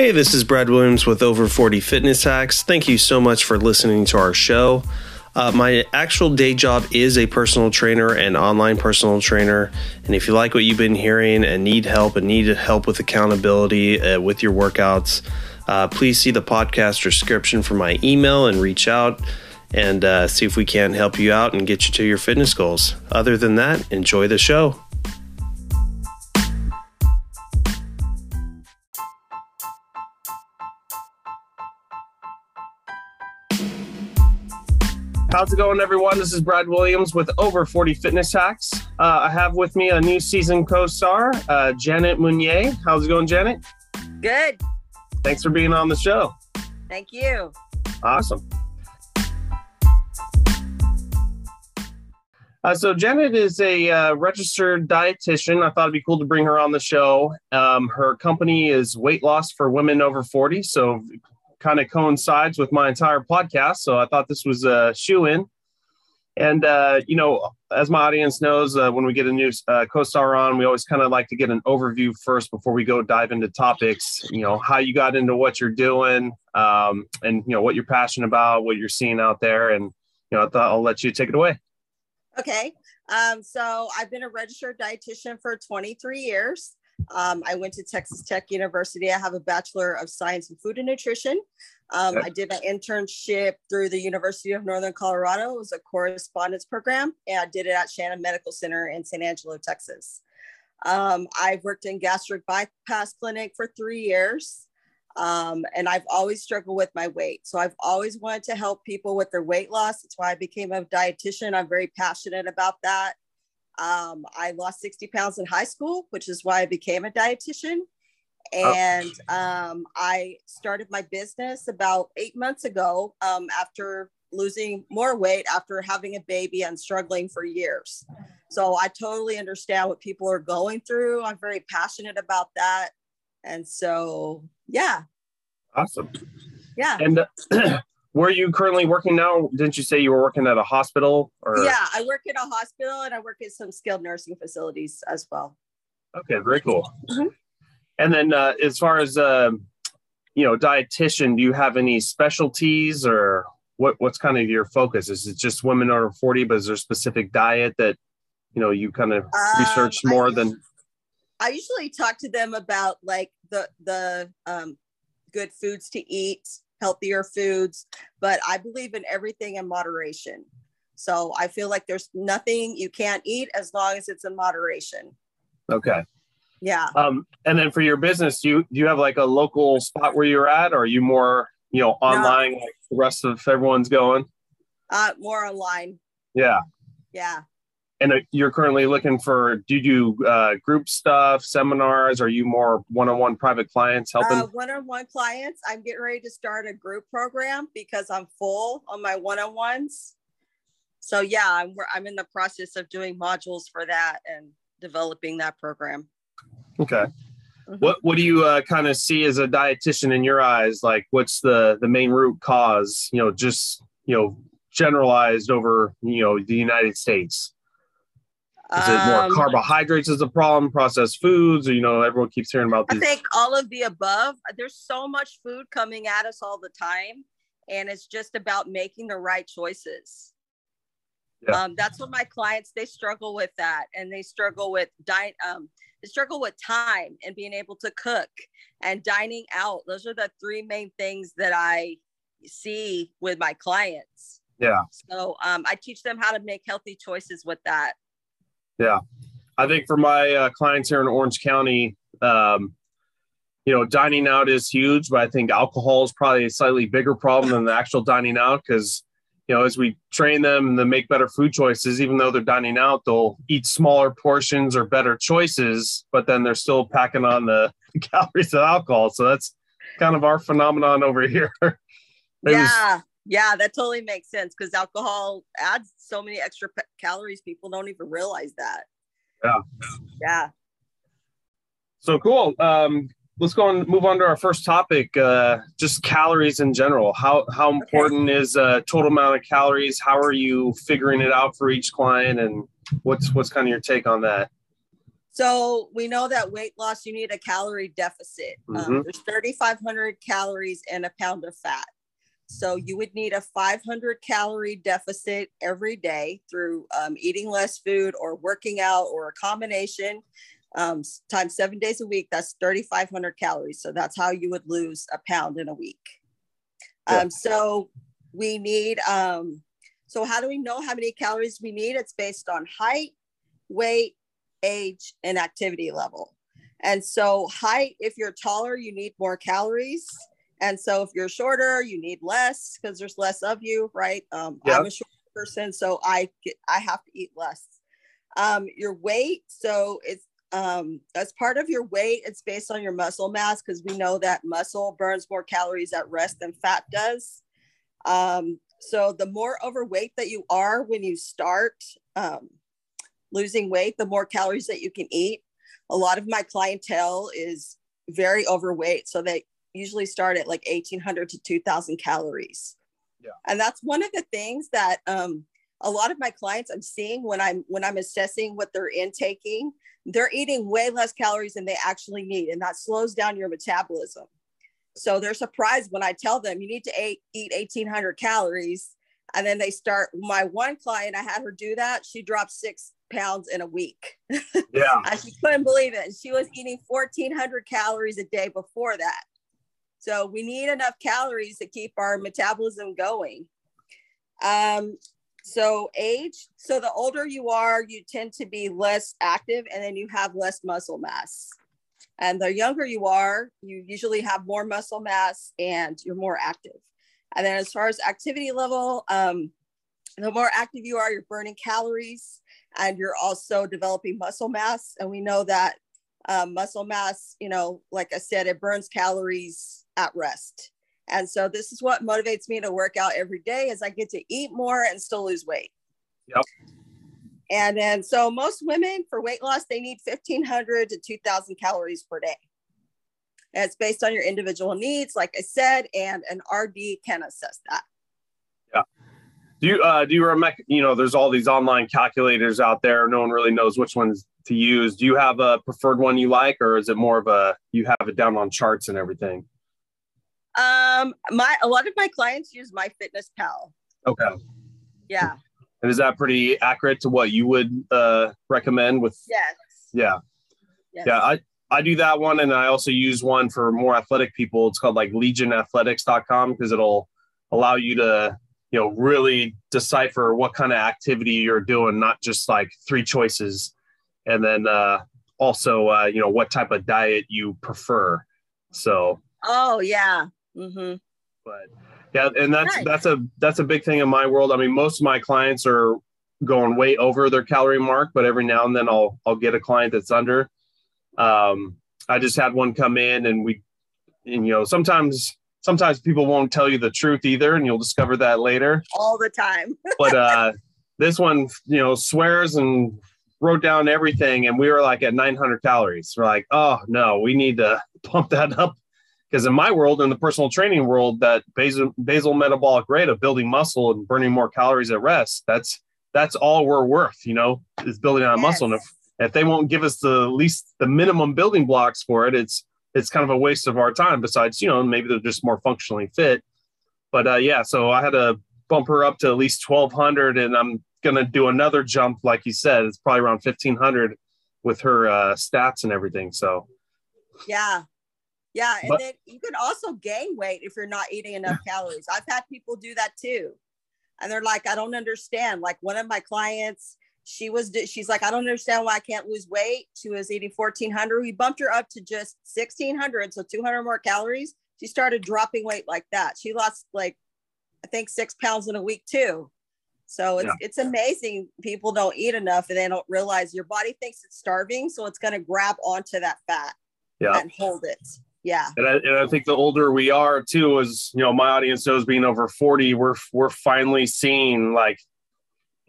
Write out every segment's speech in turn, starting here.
Hey, this is Brad Williams with Over 40 Fitness Hacks. Thank you so much for listening to our show. Uh, my actual day job is a personal trainer and online personal trainer. And if you like what you've been hearing and need help and need help with accountability uh, with your workouts, uh, please see the podcast description for my email and reach out and uh, see if we can help you out and get you to your fitness goals. Other than that, enjoy the show. How's it going, everyone? This is Brad Williams with Over 40 Fitness Hacks. Uh, I have with me a new season co star, uh, Janet Munier. How's it going, Janet? Good. Thanks for being on the show. Thank you. Awesome. Uh, so Janet is a uh, registered dietitian. I thought it'd be cool to bring her on the show. Um, her company is Weight Loss for Women Over 40. So kind of coincides with my entire podcast. So I thought this was a shoe in. And, uh, you know, as my audience knows, uh, when we get a new uh, co star on, we always kind of like to get an overview first before we go dive into topics, you know, how you got into what you're doing um, and, you know, what you're passionate about, what you're seeing out there. And, you know, I thought I'll let you take it away. Okay. Um, so I've been a registered dietitian for 23 years. Um, I went to Texas Tech University. I have a Bachelor of Science in Food and Nutrition. Um, I did an internship through the University of Northern Colorado. It was a correspondence program, and I did it at Shannon Medical Center in San Angelo, Texas. Um, I've worked in gastric bypass clinic for three years. Um, and I've always struggled with my weight. So I've always wanted to help people with their weight loss. That's why I became a dietitian. I'm very passionate about that. Um, I lost 60 pounds in high school, which is why I became a dietitian. Oh. And um, I started my business about eight months ago um, after losing more weight after having a baby and struggling for years. So I totally understand what people are going through. I'm very passionate about that. And so, yeah. Awesome. Yeah. And uh, where are you currently working now? Didn't you say you were working at a hospital? Or yeah, I work at a hospital and I work at some skilled nursing facilities as well. Okay, very cool. Mm-hmm. And then, uh, as far as uh, you know, dietitian, do you have any specialties or what? What's kind of your focus? Is it just women over forty, but is there a specific diet that you know you kind of um, research more I, than? I usually talk to them about like the the um, good foods to eat healthier foods, but I believe in everything in moderation. So I feel like there's nothing you can't eat as long as it's in moderation. Okay. Yeah. Um, and then for your business, do you do you have like a local spot where you're at, or are you more you know online no. like the rest of everyone's going? Uh, more online. Yeah. Yeah. And uh, you're currently looking for, do you do uh, group stuff, seminars? Are you more one-on-one private clients helping? Uh, one-on-one clients. I'm getting ready to start a group program because I'm full on my one-on-ones. So yeah, I'm I'm in the process of doing modules for that and developing that program. Okay. Mm-hmm. What what do you uh, kind of see as a dietitian in your eyes? Like, what's the the main root cause? You know, just you know, generalized over you know the United States. Is it more um, carbohydrates as a problem, processed foods, or you know, everyone keeps hearing about these? I think all of the above. There's so much food coming at us all the time, and it's just about making the right choices. Yeah. Um, that's what my clients they struggle with that, and they struggle with diet. Um, they struggle with time and being able to cook and dining out. Those are the three main things that I see with my clients. Yeah. So um, I teach them how to make healthy choices with that. Yeah. I think for my uh, clients here in Orange County, um, you know, dining out is huge, but I think alcohol is probably a slightly bigger problem than the actual dining out because, you know, as we train them to make better food choices, even though they're dining out, they'll eat smaller portions or better choices, but then they're still packing on the calories of alcohol. So that's kind of our phenomenon over here. yeah. Yeah, that totally makes sense because alcohol adds so many extra pe- calories. People don't even realize that. Yeah. Yeah. So cool. Um, let's go and move on to our first topic. Uh, just calories in general. How how important okay. is uh, total amount of calories? How are you figuring it out for each client, and what's what's kind of your take on that? So we know that weight loss, you need a calorie deficit. Um, Mhm. there's 3,500 calories in a pound of fat. So you would need a 500 calorie deficit every day through um, eating less food or working out or a combination um, times seven days a week. That's 3,500 calories. So that's how you would lose a pound in a week. Yeah. Um, so we need, um, so how do we know how many calories we need? It's based on height, weight, age, and activity level. And so, height, if you're taller, you need more calories. And so, if you're shorter, you need less because there's less of you, right? Um, Yeah. I'm a short person, so I get, I have to eat less. Um, your weight, so it's um, as part of your weight, it's based on your muscle mass because we know that muscle burns more calories at rest than fat does. Um, so the more overweight that you are when you start um, losing weight, the more calories that you can eat. A lot of my clientele is very overweight, so they usually start at like 1800 to 2000 calories. Yeah. And that's one of the things that um, a lot of my clients I'm seeing when I'm when I'm assessing what they're intaking, they're eating way less calories than they actually need, and that slows down your metabolism. So they're surprised when I tell them you need to eat, eat 1800 calories. And then they start. My one client, I had her do that. She dropped six pounds in a week. Yeah. And she couldn't believe it. And she was eating 1400 calories a day before that. So we need enough calories to keep our metabolism going. Um, so age, so the older you are, you tend to be less active and then you have less muscle mass. And the younger you are, you usually have more muscle mass and you're more active. And then as far as activity level, um, the more active you are, you're burning calories and you're also developing muscle mass. And we know that um, muscle mass, you know, like I said, it burns calories at rest. And so this is what motivates me to work out every day is I get to eat more and still lose weight. Yep. And then so most women for weight loss, they need 1500 to 2000 calories per day. And it's based on your individual needs, like I said, and an RD can assess that. Do you uh, do you remember? You know, there's all these online calculators out there. No one really knows which ones to use. Do you have a preferred one you like, or is it more of a you have it down on charts and everything? Um, my a lot of my clients use my fitness pal. Okay. Yeah. And is that pretty accurate to what you would uh, recommend? With Yes. yeah, yes. yeah. I I do that one, and I also use one for more athletic people. It's called like LegionAthletics.com because it'll allow you to you know really decipher what kind of activity you're doing, not just like three choices, and then uh, also uh, you know what type of diet you prefer. So Oh yeah. Mm-hmm. but yeah and that's Nice. that's a that's a big thing in my world i mean most of my clients are going way over their calorie mark but every now and then i'll i'll get a client that's under um i just had one come in and we and you know sometimes sometimes people won't tell you the truth either and you'll discover that later. All the time. but uh this one you know swears and wrote down everything and we were like at 900 calories. We're like oh no we need to pump that up. Because in my world in the personal training world that basal, basal metabolic rate of building muscle and burning more calories at rest that's that's all we're worth you know is building on muscle. And if, if they won't give us the least the minimum building blocks for it it's it's kind of a waste of our time besides you know maybe they're just more functionally fit but uh yeah so i had to bump her up to at least 1200 and i'm gonna do another jump like you said it's probably around 1500 with her uh stats and everything so Yeah. Yeah. And But- then you can also gain weight if you're not eating enough calories. I've had people do that too. And they're like, I don't understand. Like one of my clients, she was, she's like, I don't understand why I can't lose weight. She was eating 1400. We bumped her up to just 1600. So 200 more calories. She started dropping weight like that. She lost like, I think six pounds in a week too. So it's, Yeah. it's amazing. People don't eat enough and they don't realize your body thinks it's starving. So it's going to grab onto that fat yeah and hold it. Yeah. and I, and I think the older we are too is you know my audience knows being over 40 we're we're finally seeing like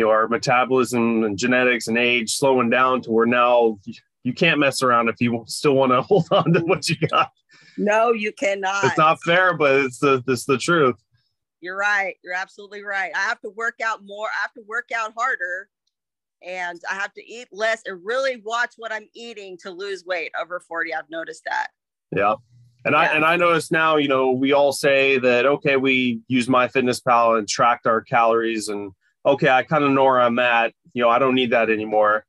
you know our metabolism and genetics and age slowing down to where now you can't mess around if you still want to hold on to what you got No, you cannot. it's not fair but it's the it's the truth You're right. You're absolutely right. I have to work out more. I have to work out harder and I have to eat less and really watch what I'm eating to lose weight over 40. I've noticed that. Yeah. And yeah. I and I notice now, you know, we all say that okay, we use MyFitnessPal and tracked our calories and okay, I kind of know where I'm at. You know, I don't need that anymore.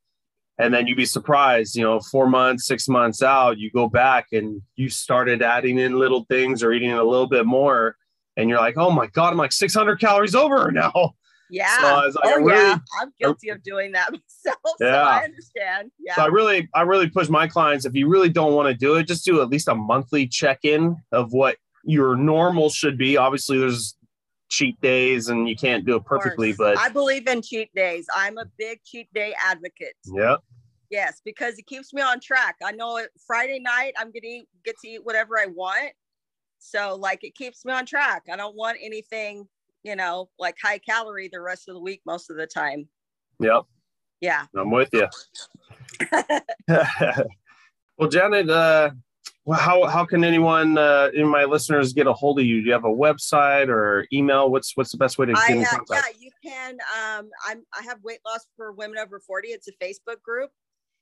And then you'd be surprised, you know, four months, six months out, you go back and you started adding in little things or eating a little bit more. And you're like, oh my God, I'm like 600 calories over now. Yeah. So like, oh, really, yeah. I'm guilty of doing that myself. Yeah. So I understand. Yeah. So I really, I really push my clients. If you really don't want to do it, just do at least a monthly check-in of what your normal should be. Obviously, there's cheat days and you can't do it perfectly, but I believe in cheat days. I'm a big cheat day advocate. Yeah. Yes, because it keeps me on track. I know it Friday night I'm gonna eat, get to eat whatever I want. So like it keeps me on track. I don't want anything you know, like high calorie the rest of the week most of the time. Yep. Yeah. I'm with you. well, Janet, uh, well, how, how can anyone uh, in my listeners get a hold of you? Do you have a website or email? What's what's the best way to get I in contact? Yeah, you can. Um, I'm I have weight loss for women over 40. It's a Facebook group.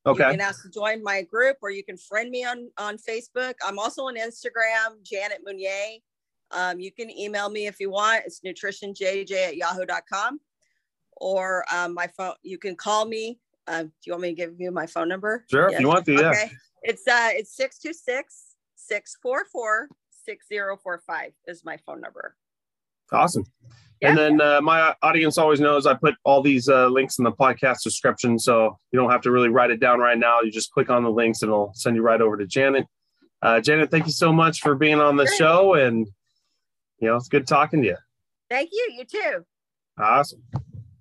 Okay. You can ask to join my group or you can friend me on on Facebook. I'm also on Instagram, Janet Munier. Um, you can email me if you want. It's nutritionjj at yahoo.com. Or um, my phone, you can call me. Uh, do you want me to give you my phone number? Sure, yes. if you want to, yeah. Okay. It's uh it's 626 644 6045 is my phone number. Awesome. Yeah. And then uh, my audience always knows I put all these uh, links in the podcast description, so you don't have to really write it down right now. You just click on the links, and it'll send you right over to Janet. Uh, Janet, thank you so much for being on the show, and you know, it's good talking to you. Thank you. You too. Awesome.